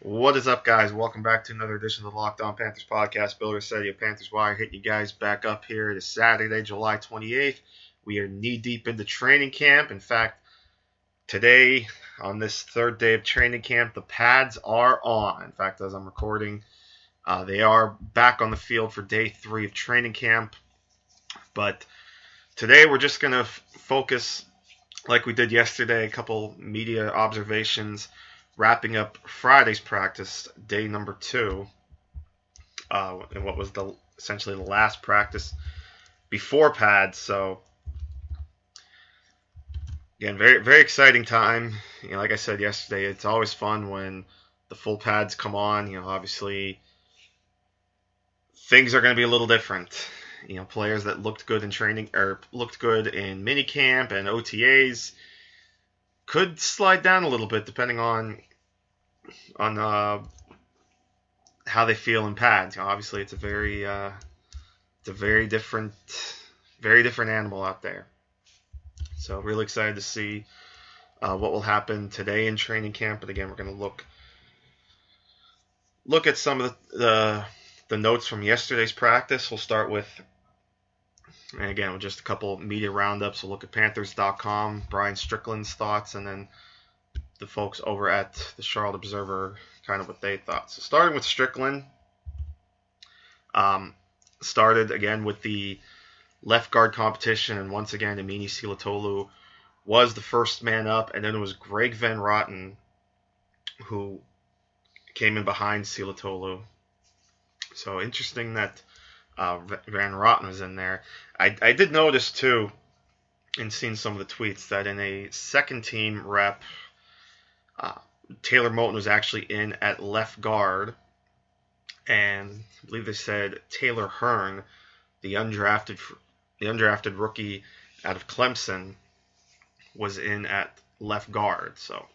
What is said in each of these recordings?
What is up, guys? Welcome back to another edition of the Locked On Panthers podcast. Bill Riccette of Panthers Wire hitting you guys back up here. It is Saturday, July 28th. We are knee deep into training camp. In fact, today, on this third day of training camp, the pads are on. In fact, as I'm recording, uh, they are back on the field for day three of training camp. But today, we're just going to f- focus, like we did yesterday, a couple media observations wrapping up Friday's practice, day number two, uh, and what was the essentially the last practice before pads. So again, very very exciting time. You know, like I said yesterday, it's always fun when the full pads come on. You know, obviously things are going to be a little different. You know, players that looked good in training or looked good in minicamp and OTAs could slide down a little bit depending on on uh, how they feel in pads. You know, obviously, it's a very uh, it's a very different very different animal out there. So really excited to see uh, what will happen today in training camp. But again, we're going to look look at some of the, the the notes from yesterday's practice. We'll start with and again with just a couple media roundups. We'll look at Panthers.com, Brian Strickland's thoughts, and then the folks over at the Charlotte Observer kind of what they thought. So starting with Strickland, um, started again with the left guard competition, and once again, Amini Silatolu was the first man up, and then it was Greg Van Roten who came in behind Silatolu. So interesting that uh, Van Roten was in there. I, I did notice too, and seen some of the tweets that in a second team rep, uh, Taylor Moton was actually in at left guard, and I believe they said Taylor Hearn, the undrafted the undrafted rookie out of Clemson, was in at left guard. So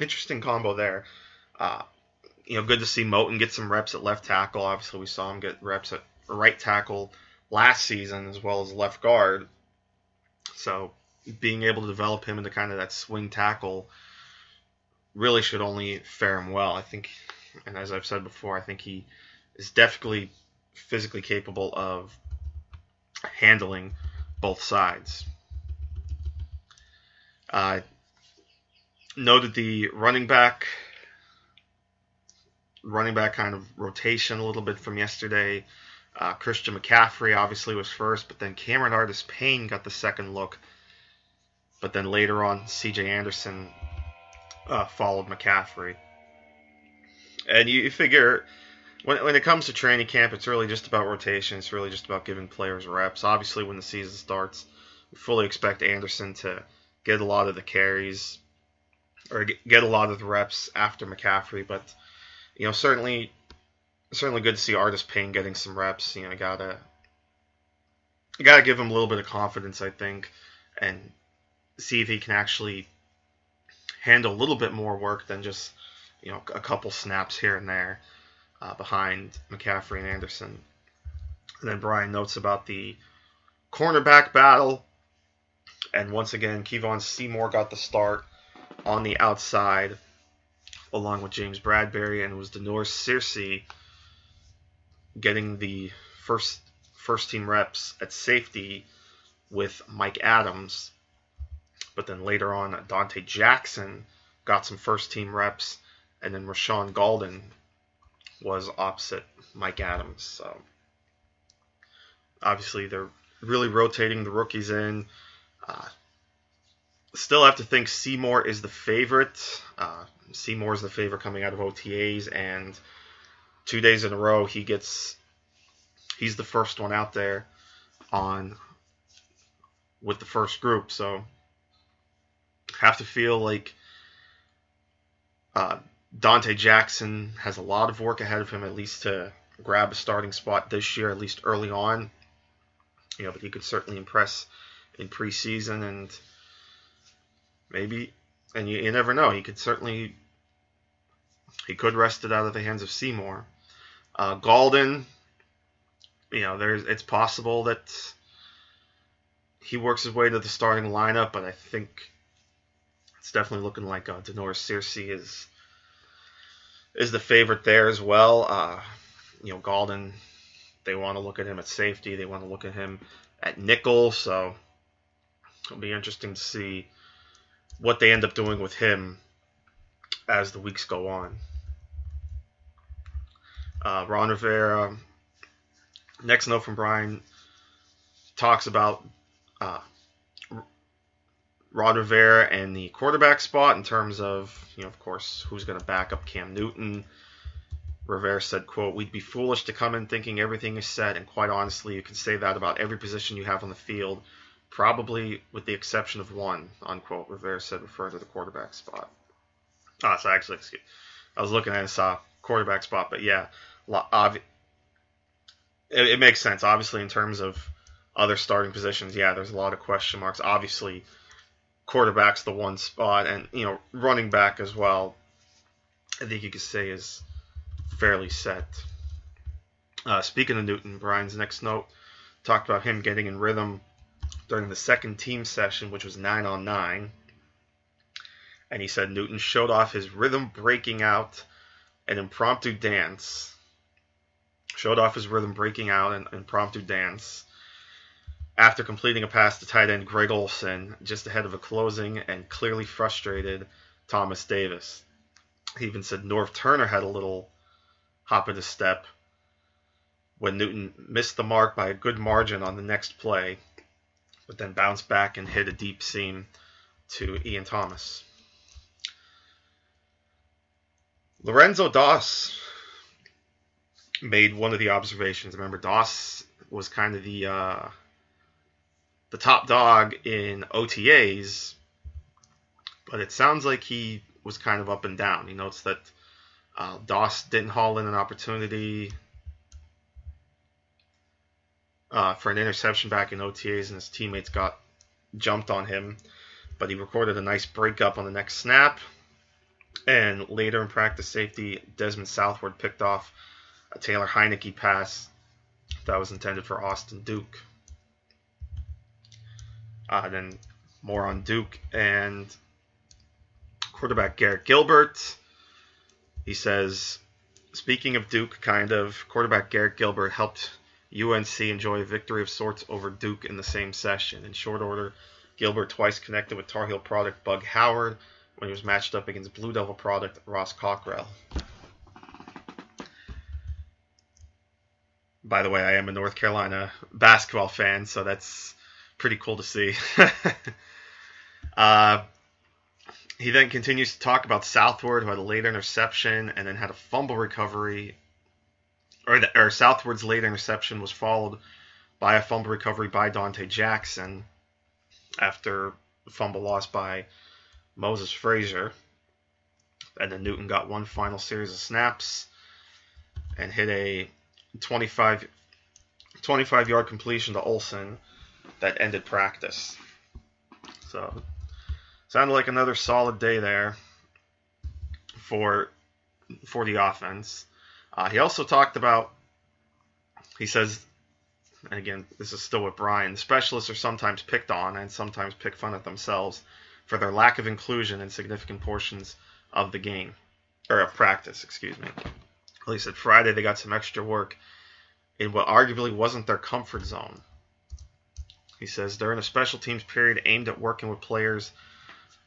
interesting combo there. Uh, you know, good to see Moton get some reps at left tackle. Obviously, we saw him get reps at right tackle last season as well as left guard. So being able to develop him into kind of that swing tackle really should only fare him well. I think, and as I've said before, I think he is definitely physically capable of handling both sides. Uh, noted the running back running back kind of rotation a little bit from yesterday. Uh, Christian McCaffrey obviously was first, but then Cameron Artis Payne got the second look. But then later on, CJ Anderson uh, followed McCaffrey. And you, you figure when, when it comes to training camp, it's really just about rotation. It's really just about giving players reps. Obviously, when the season starts, we fully expect Anderson to get a lot of the carries or get a lot of the reps after McCaffrey. But you know, certainly, certainly good to see Artis Payne getting some reps. You know, gotta gotta give him a little bit of confidence, I think, and see if he can actually handle a little bit more work than just you know a couple snaps here and there uh, behind McCaffrey and Anderson. And then Brian notes about the cornerback battle, and once again, Kevon Seymour got the start on the outside along with James Bradberry, and it was Da'Norris Searcy getting the first first team reps at safety with Mike Adams. But then later on, Donte Jackson got some first team reps, and then Rashaan Gaulden was opposite Mike Adams. So obviously, they're really rotating the rookies in. Uh, still have to think Seymour is the favorite. Uh, Seymour is the favorite coming out of OTAs, and two days in a row he gets he's the first one out there on with the first group. So have to feel like uh, Donte Jackson has a lot of work ahead of him, at least to grab a starting spot this year, at least early on. You know, but he could certainly impress in preseason and maybe, and you, you never know. He could certainly, he could wrest it out of the hands of Seymour. Uh, Gaulden, you know, there's it's possible that he works his way to the starting lineup, but I think it's definitely looking like uh, Da'Norris Searcy is is the favorite there as well. Uh, you know, Gaulden, they want to look at him at safety. They want to look at him at nickel. So it'll be interesting to see what they end up doing with him as the weeks go on. Uh, Ron Rivera, next note from Brian, talks about uh, Ron Rivera and the quarterback spot in terms of, you know, of course, who's going to back up Cam Newton. Rivera said, quote, We'd be foolish to come in thinking everything is set, and quite honestly, you can say that about every position you have on the field, probably with the exception of one, unquote, Rivera said, referring to the quarterback spot. Oh, so actually, excuse, I was looking at saw quarterback spot, but yeah, it, it makes sense. Obviously, in terms of other starting positions, yeah, there's a lot of question marks. Obviously, quarterback's the one spot, and you know, running back as well. I think you could say is fairly set. Uh, speaking of Newton, Brian's next note talked about him getting in rhythm during the second team session, which was nine on nine. And he said Newton showed off his rhythm breaking out an impromptu dance. Showed off his rhythm breaking out an impromptu dance after completing a pass to tight end Greg Olsen just ahead of a closing and clearly frustrated Thomas Davis. He even said Norv Turner had a little hop of the step when Newton missed the mark by a good margin on the next play, but then bounced back and hit a deep seam to Ian Thomas. Lorenzo Doss made one of the observations. Remember, Doss was kind of the uh, the top dog in OTAs, but it sounds like he was kind of up and down. He notes that uh, Doss didn't haul in an opportunity uh, for an interception back in OTAs, and his teammates got jumped on him. But he recorded a nice breakup on the next snap. And later in practice, safety Dezmen Southward picked off a Taylor Heinicke pass that was intended for Austin Duke. Uh, then more on Duke and quarterback Garrett Gilbert. He says, speaking of Duke, kind of, quarterback Garrett Gilbert helped UNC enjoy a victory of sorts over Duke in the same session. In short order, Gilbert twice connected with Tar Heel product Bug Howard when he was matched up against Blue Devil product Ross Cockrell. By the way, I am a North Carolina basketball fan, so that's pretty cool to see. uh, he then continues to talk about Southward, who had a late interception and then had a fumble recovery, or, the, or Southward's late interception was followed by a fumble recovery by Donte Jackson after fumble loss by Moses Frazier. And then Newton got one final series of snaps and hit a 25, 25 yard completion to Olsen that ended practice. So, sounded like another solid day there for for the offense. Uh, he also talked about. He says, and again, this is still with Brian. Specialists are sometimes picked on and sometimes pick fun at themselves for their lack of inclusion in significant portions of the game or of practice. Excuse me. Well, he said Friday they got some extra work in what arguably wasn't their comfort zone. He says during a special teams period aimed at working with players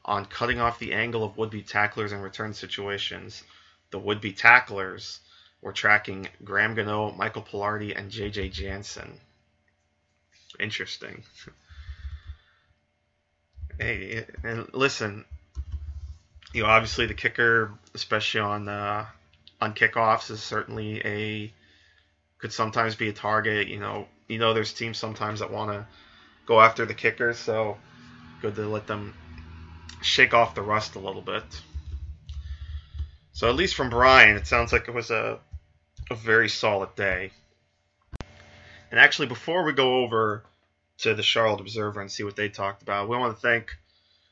on cutting off the angle of would be tacklers in return situations, the would be tacklers were tracking Graham Gano, Michael Palardy, and JJ Jansen. Interesting. hey, and listen, you know, obviously the kicker, especially on uh, on kickoffs, is certainly a could sometimes be a target. You know, you know, there's teams sometimes that want to go after the kickers, so good to let them shake off the rust a little bit. So at least from Brian, it sounds like it was a a very solid day. And actually, before we go over to the Charlotte Observer and see what they talked about, we want to thank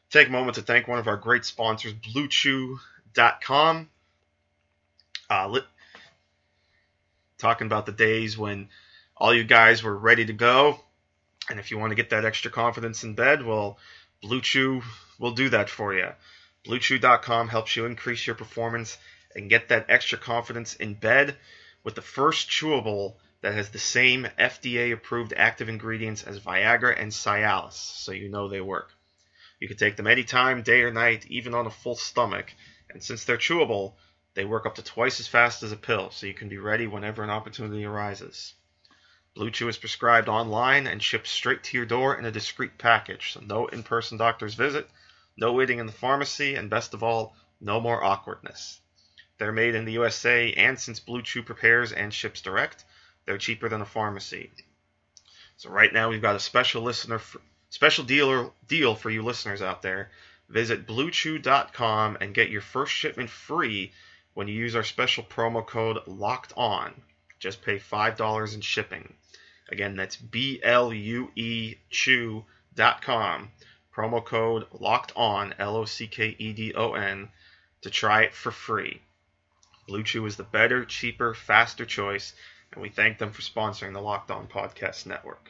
take a moment to thank one of our great sponsors, BlueChew.com. Uh, talking about the days when all you guys were ready to go, and if you want to get that extra confidence in bed, well, Blue Chew will do that for you. BlueChew.com helps you increase your performance and get that extra confidence in bed with the first chewable that has the same FDA approved active ingredients as Viagra and Cialis, so you know they work. You can take them anytime, day or night, even on a full stomach, and since they're chewable, they work up to twice as fast as a pill, so you can be ready whenever an opportunity arises. Blue Chew is prescribed online and shipped straight to your door in a discreet package, so no in person doctor's visit, no waiting in the pharmacy, and best of all, no more awkwardness. They're made in the USA, and since Blue Chew prepares and ships direct, they're cheaper than a pharmacy. So right now we've got a special listener special deal deal for you listeners out there. Visit bluechew.com and get your first shipment free when you use our special promo code locked on. Just pay $5 in shipping. Again, that's B L U E chew.com. Promo code locked on, L O C K E D O N, to try it for free. Blue Chew is the better, cheaper, faster choice, and we thank them for sponsoring the Locked On Podcast Network.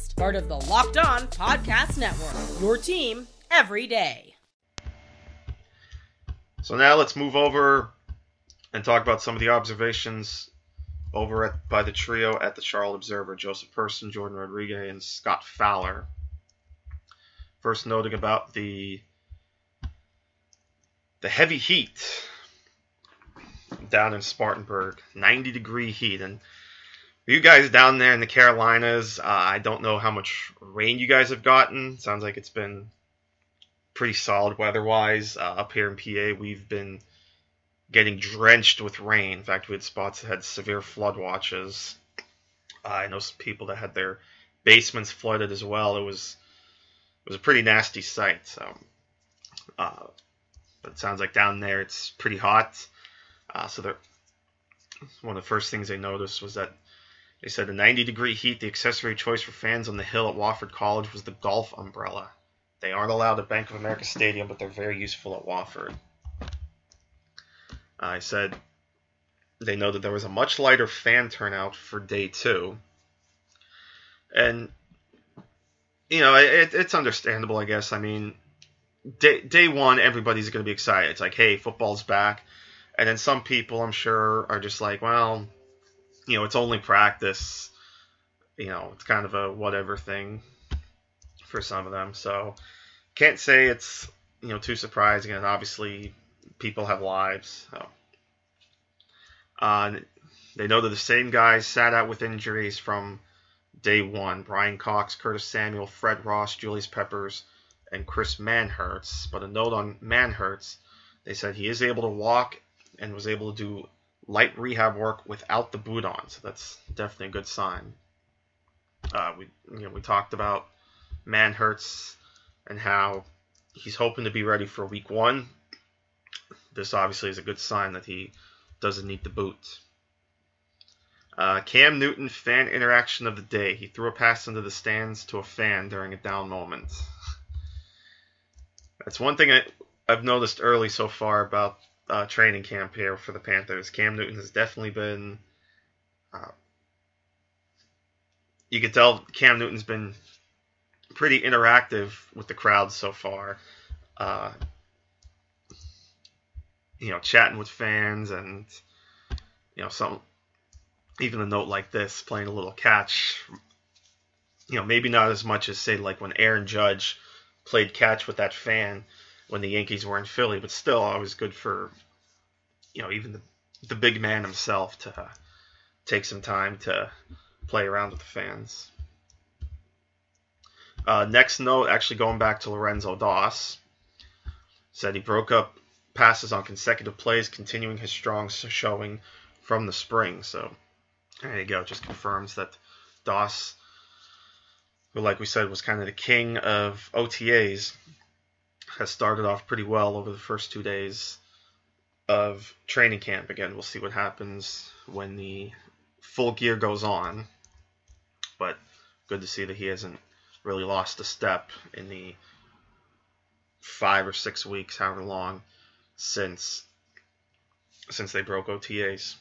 part of the Locked On Podcast Network. Your team every day. So now let's move over and talk about some of the observations over at, by the trio at the Charlotte Observer Joseph Person, Jordan Rodriguez, and Scott Fowler. First, noting about the the heavy heat down in Spartanburg, 90 degree heat. And you guys down there in the Carolinas, uh, I don't know how much rain you guys have gotten. Sounds like it's been pretty solid weather wise. Uh, up here in PA, we've been getting drenched with rain. In fact, we had spots that had severe flood watches. Uh, I know some people that had their basements flooded as well. It was it was a pretty nasty sight. So, uh, but it sounds like down there it's pretty hot. Uh, so one of the first things they noticed was that they said the 90 degree heat, the accessory choice for fans on the hill at Wofford College was the golf umbrella. They aren't allowed at Bank of America Stadium, but they're very useful at Wofford. I said they know that there was a much lighter fan turnout for day two. And, you know, it, it's understandable, I guess. I mean, day, day one, everybody's going to be excited. It's like, hey, football's back. And then some people, I'm sure, are just like, well, you know, it's only practice. You know, it's kind of a whatever thing for some of them. So can't say it's you know too surprising. And obviously, people have lives. So. Uh, they know that the same guys sat out with injuries from day one: Brian Cox, Curtis Samuel, Fred Ross, Julius Peppers, and Chris Manhertz. But a note on Manhertz, they said he is able to walk and was able to do light rehab work without the boot on. So that's definitely a good sign. Uh, we you know we talked about Manhertz and how he's hoping to be ready for week one. This obviously is a good sign that he doesn't need the boot. Uh, Cam Newton fan interaction of the day. He threw a pass into the stands to a fan during a down moment. That's one thing I, I've noticed early so far about uh, training camp here for the Panthers. Cam Newton has definitely been. Uh, you can tell Cam Newton's been pretty interactive with the crowd so far. Uh, you know, chatting with fans and you know some even a note like this, playing a little catch. You know, maybe not as much as say like when Aaron Judge played catch with that fan when the Yankees were in Philly, but still always good for you know even the the big man himself to take some time to play around with the fans. Uh, next note, actually going back to Lorenzo Doss, said he broke up passes on consecutive plays, continuing his strong showing from the spring. So there you go, just confirms that Doss, who, like we said, was kind of the king of OTAs, has started off pretty well over the first two days of training camp. Again, we'll see what happens when the full gear goes on. But good to see that he hasn't really lost a step in the five or six weeks, however long, since since they broke OTAs.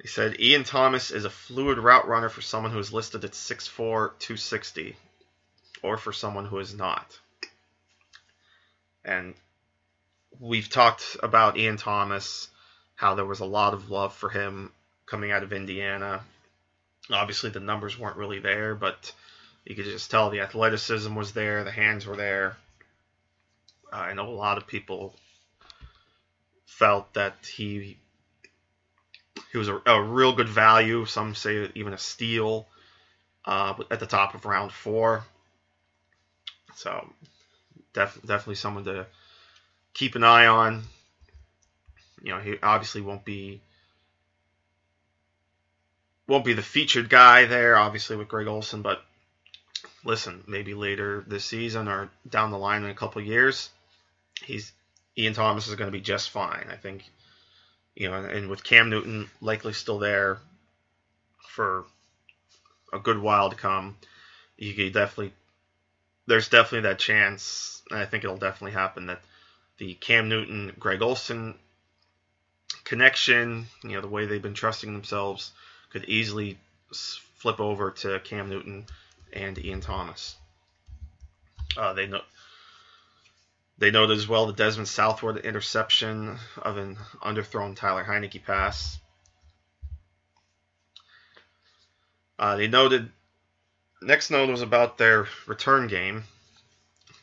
He said Ian Thomas is a fluid route runner for someone who is listed at 6'4", 260, or for someone who is not. And we've talked about Ian Thomas, how there was a lot of love for him coming out of Indiana. Obviously, the numbers weren't really there, but you could just tell the athleticism was there, the hands were there. Uh, I know a lot of people felt that he he was a, a real good value. Some say even a steal uh, at the top of round four. So def- definitely someone to keep an eye on. You know, he obviously won't be won't be the featured guy there, obviously with Greg Olsen, but listen, maybe later this season or down the line in a couple years, he's Ian Thomas is going to be just fine. I think, you know, and with Cam Newton likely still there for a good while to come, you could definitely there's definitely that chance, I think it'll definitely happen that the Cam Newton Greg Olsen connection, you know, the way they've been trusting themselves, could easily flip over to Cam Newton and Ian Thomas. Uh, they know they noted as well the Dezmen Southward interception of an underthrown Tyler Heinicke pass. Uh, they noted next note was about their return game.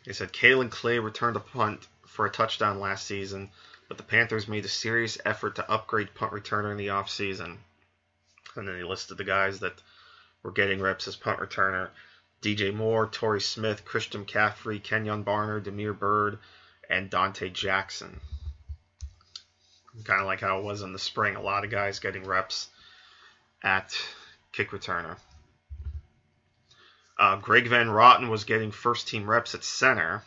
They said Kaelin Clay returned a punt for a touchdown last season, but the Panthers made a serious effort to upgrade punt returner in the offseason. And then they listed the guys that were getting reps as punt returner. DJ Moore, Torrey Smith, Christian McCaffrey, Kenyon Barner, Damiere Byrd, and Donte Jackson. Kind of like how it was in the spring. A lot of guys getting reps at kick returner. Uh, Greg Van Roten was getting first team reps at center.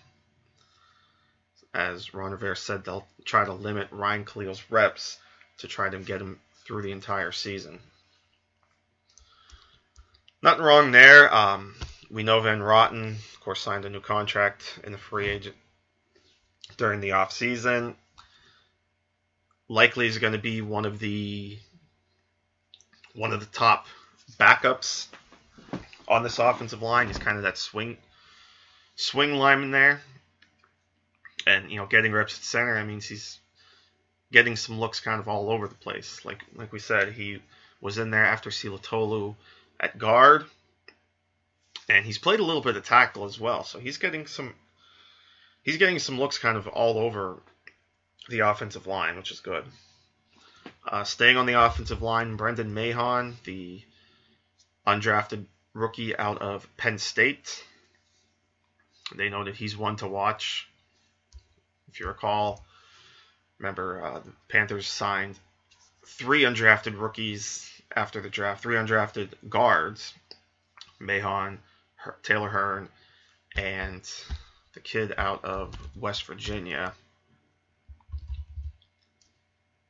As Ron Rivera said, they'll try to limit Ryan Kalil's reps to try to get him through the entire season. Nothing wrong there. Um, we know Van Roten, of course, signed a new contract in the free agent during the offseason. Likely is going to be one of the one of the top backups on this offensive line. He's kind of that swing swing lineman there. And you know, getting reps at center, I mean, he's getting some looks kind of all over the place. Like like we said, he was in there after Silatolu at guard, and he's played a little bit of tackle as well. So he's getting some he's getting some looks kind of all over the offensive line, which is good. Uh, staying on the offensive line, Brendan Mahon, the undrafted rookie out of Penn State. They know that he's one to watch. If you recall, remember uh, the Panthers signed three undrafted rookies after the draft, three undrafted guards, Mahon, Her- Taylor Hearn, and the kid out of West Virginia,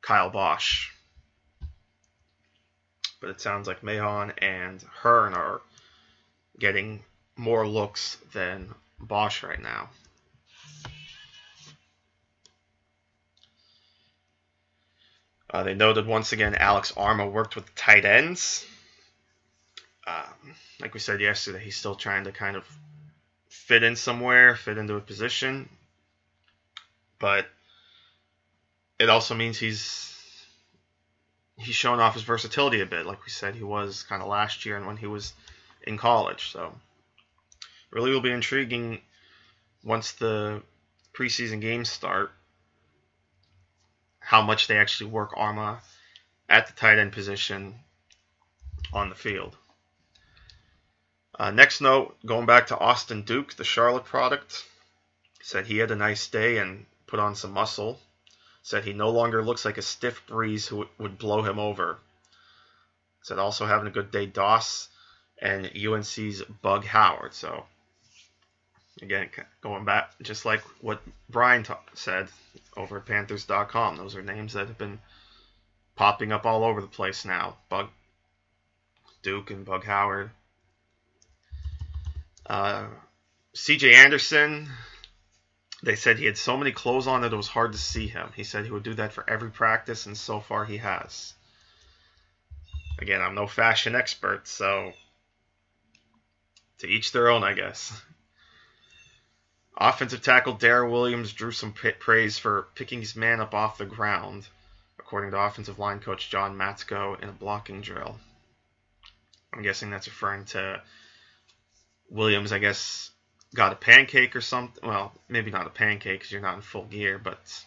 Kyle Bosch. But it sounds like Mahon and Hearn are getting more looks than Bosch right now. Uh, they noted once again Alex Armah worked with tight ends. Um, like we said yesterday, he's still trying to kind of fit in somewhere, fit into a position. But it also means he's he's shown off his versatility a bit, like we said he was kind of last year and when he was in college. So really will be intriguing once the preseason games start how much they actually work Armah at the tight end position on the field. Uh, next note, going back to Austin Duke, the Charlotte product, said he had a nice day and put on some muscle. Said he no longer looks like a stiff breeze who would blow him over. Said also having a good day, Doss and UNC's Bug Howard. So again, going back, just like what Brian said over at Panthers.com, those are names that have been popping up all over the place now. Bug Duke and Bug Howard. Uh, CJ Anderson, they said he had so many clothes on that it was hard to see him. He said he would do that for every practice, and so far he has. Again, I'm no fashion expert, so to each their own, I guess. Offensive tackle Daryl Williams drew some praise for picking his man up off the ground, according to offensive line coach John Matsko in a blocking drill. I'm guessing that's referring to Williams, I guess, got a pancake or something. Well, maybe not a pancake because you're not in full gear, but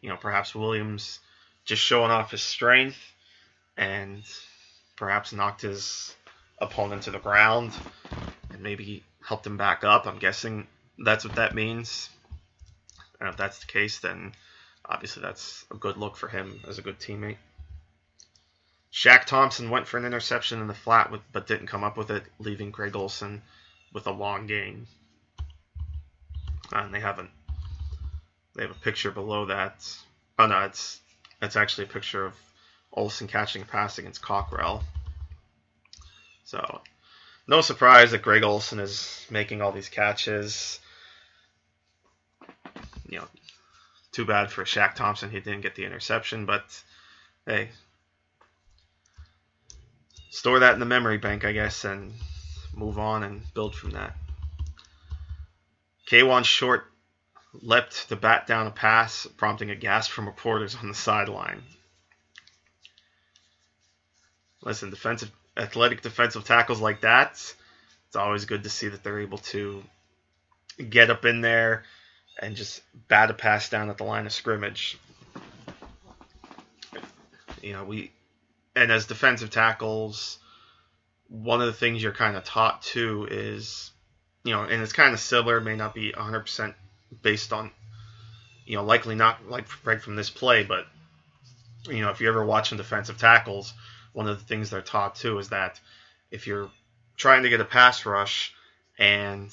you know, perhaps Williams just showing off his strength and perhaps knocked his opponent to the ground and maybe help them back up. I'm guessing that's what that means. And if that's the case, then obviously that's a good look for him as a good teammate. Shaq Thompson went for an interception in the flat, with, but didn't come up with it, leaving Greg Olsen with a long gain. And they haven't. They have a picture below that. Oh no, it's it's actually a picture of Olsen catching a pass against Cockrell. So, no surprise that Greg Olsen is making all these catches. You know, too bad for Shaq Thompson he didn't get the interception, but hey, store that in the memory bank, I guess, and move on and build from that. Kawann Short leapt to bat down a pass, prompting a gasp from reporters on the sideline. Listen, defensive, athletic defensive tackles like that, it's always good to see that they're able to get up in there and just bat a pass down at the line of scrimmage. You know, we and as defensive tackles, one of the things you're kind of taught to is, you know, and it's kind of similar, may not be 100% based on, you know, likely not like right from this play, but, you know, if you're ever watching defensive tackles, one of the things they're taught too is that if you're trying to get a pass rush and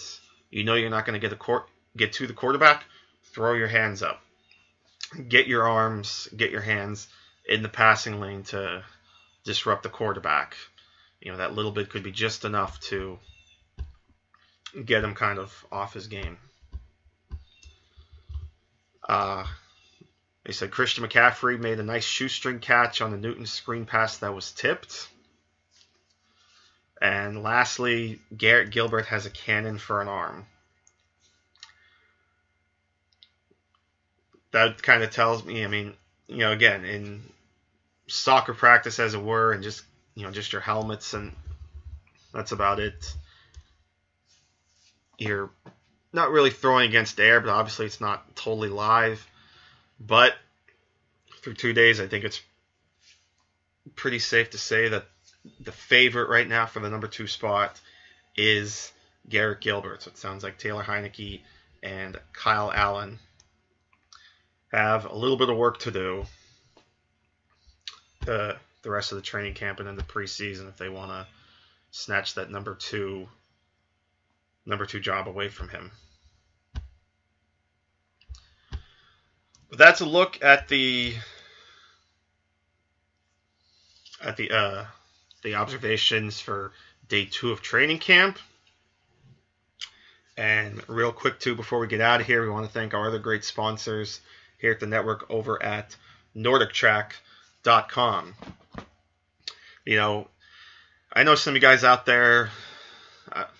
you know you're not going to get a court, get to the quarterback, throw your hands up, get your arms, get your hands in the passing lane to disrupt the quarterback. You know, that little bit could be just enough to get him kind of off his game. Uh, they said Christian McCaffrey made a nice shoestring catch on the Newton screen pass that was tipped. And lastly, Garrett Gilbert has a cannon for an arm. That kind of tells me, I mean, you know, again, in soccer practice as it were, and just you know just your helmets and that's about it. You're not really throwing against air, but obviously it's not totally live. But through two days, I think it's pretty safe to say that the favorite right now for the number two spot is Garrett Gilbert. So it sounds like Taylor Heinicke and Kyle Allen have a little bit of work to do the the rest of the training camp and then the preseason if they want to snatch that number two number two job away from him. That's a look at the at the uh, the observations for day two of training camp. And real quick too, before we get out of here, we want to thank our other great sponsors here at the network over at NordicTrack.com. You know, I know some of you guys out there,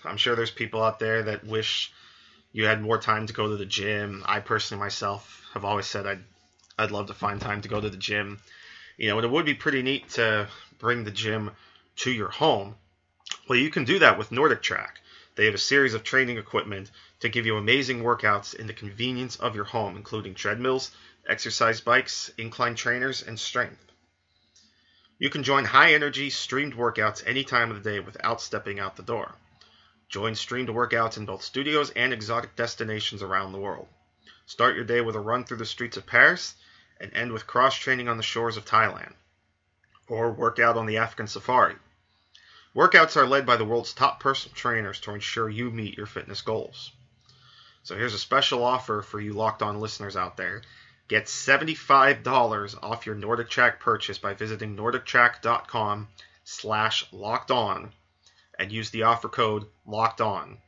I'm sure there's people out there that wish you had more time to go to the gym. I personally myself have always said I'd I'd love to find time to go to the gym. You know, and it would be pretty neat to bring the gym to your home. Well, you can do that with Nordic Track. They have a series of training equipment to give you amazing workouts in the convenience of your home, including treadmills, exercise bikes, incline trainers, and strength. You can join high energy streamed workouts any time of the day without stepping out the door. Join streamed workouts in both studios and exotic destinations around the world. Start your day with a run through the streets of Paris and end with cross training on the shores of Thailand. Or work out on the African safari. Workouts are led by the world's top personal trainers to ensure you meet your fitness goals. So here's a special offer for you locked on listeners out there. Get $75 off your Nordic Track purchase by visiting nordictrack.com slash locked on and use the offer code locked on.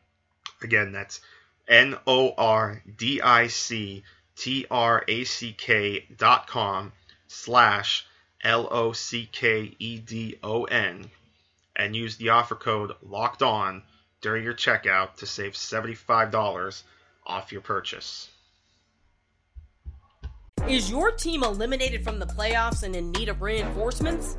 Again, that's N O R D I C T R A C K dot com slash L O C K E D O N and use the offer code locked on during your checkout to save $75 off your purchase. Is your team eliminated from the playoffs and in need of reinforcements?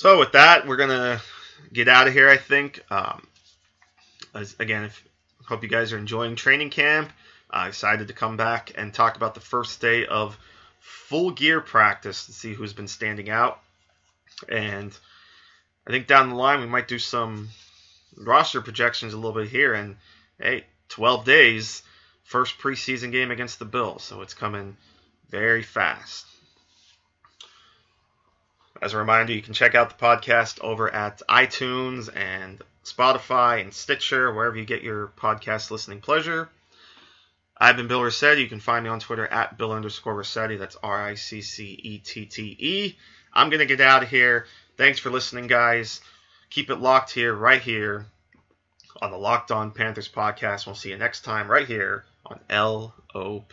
So with that, we're gonna get out of here. I think. Um, as, again, if, hope you guys are enjoying training camp. Uh, decided to come back and talk about the first day of full gear practice to see who's been standing out. And I think down the line we might do some roster projections a little bit here. And hey, 12 days, first preseason game against the Bills, so it's coming very fast. As a reminder, you can check out the podcast over at iTunes and Spotify and Stitcher, wherever you get your podcast listening pleasure. I've been Bill Riccette. You can find me on Twitter at Bill underscore Riccette. That's R I C C E T T E. I'm going to get out of here. Thanks for listening, guys. Keep it locked here, right here on the Locked On Panthers podcast. We'll see you next time, right here on LOP.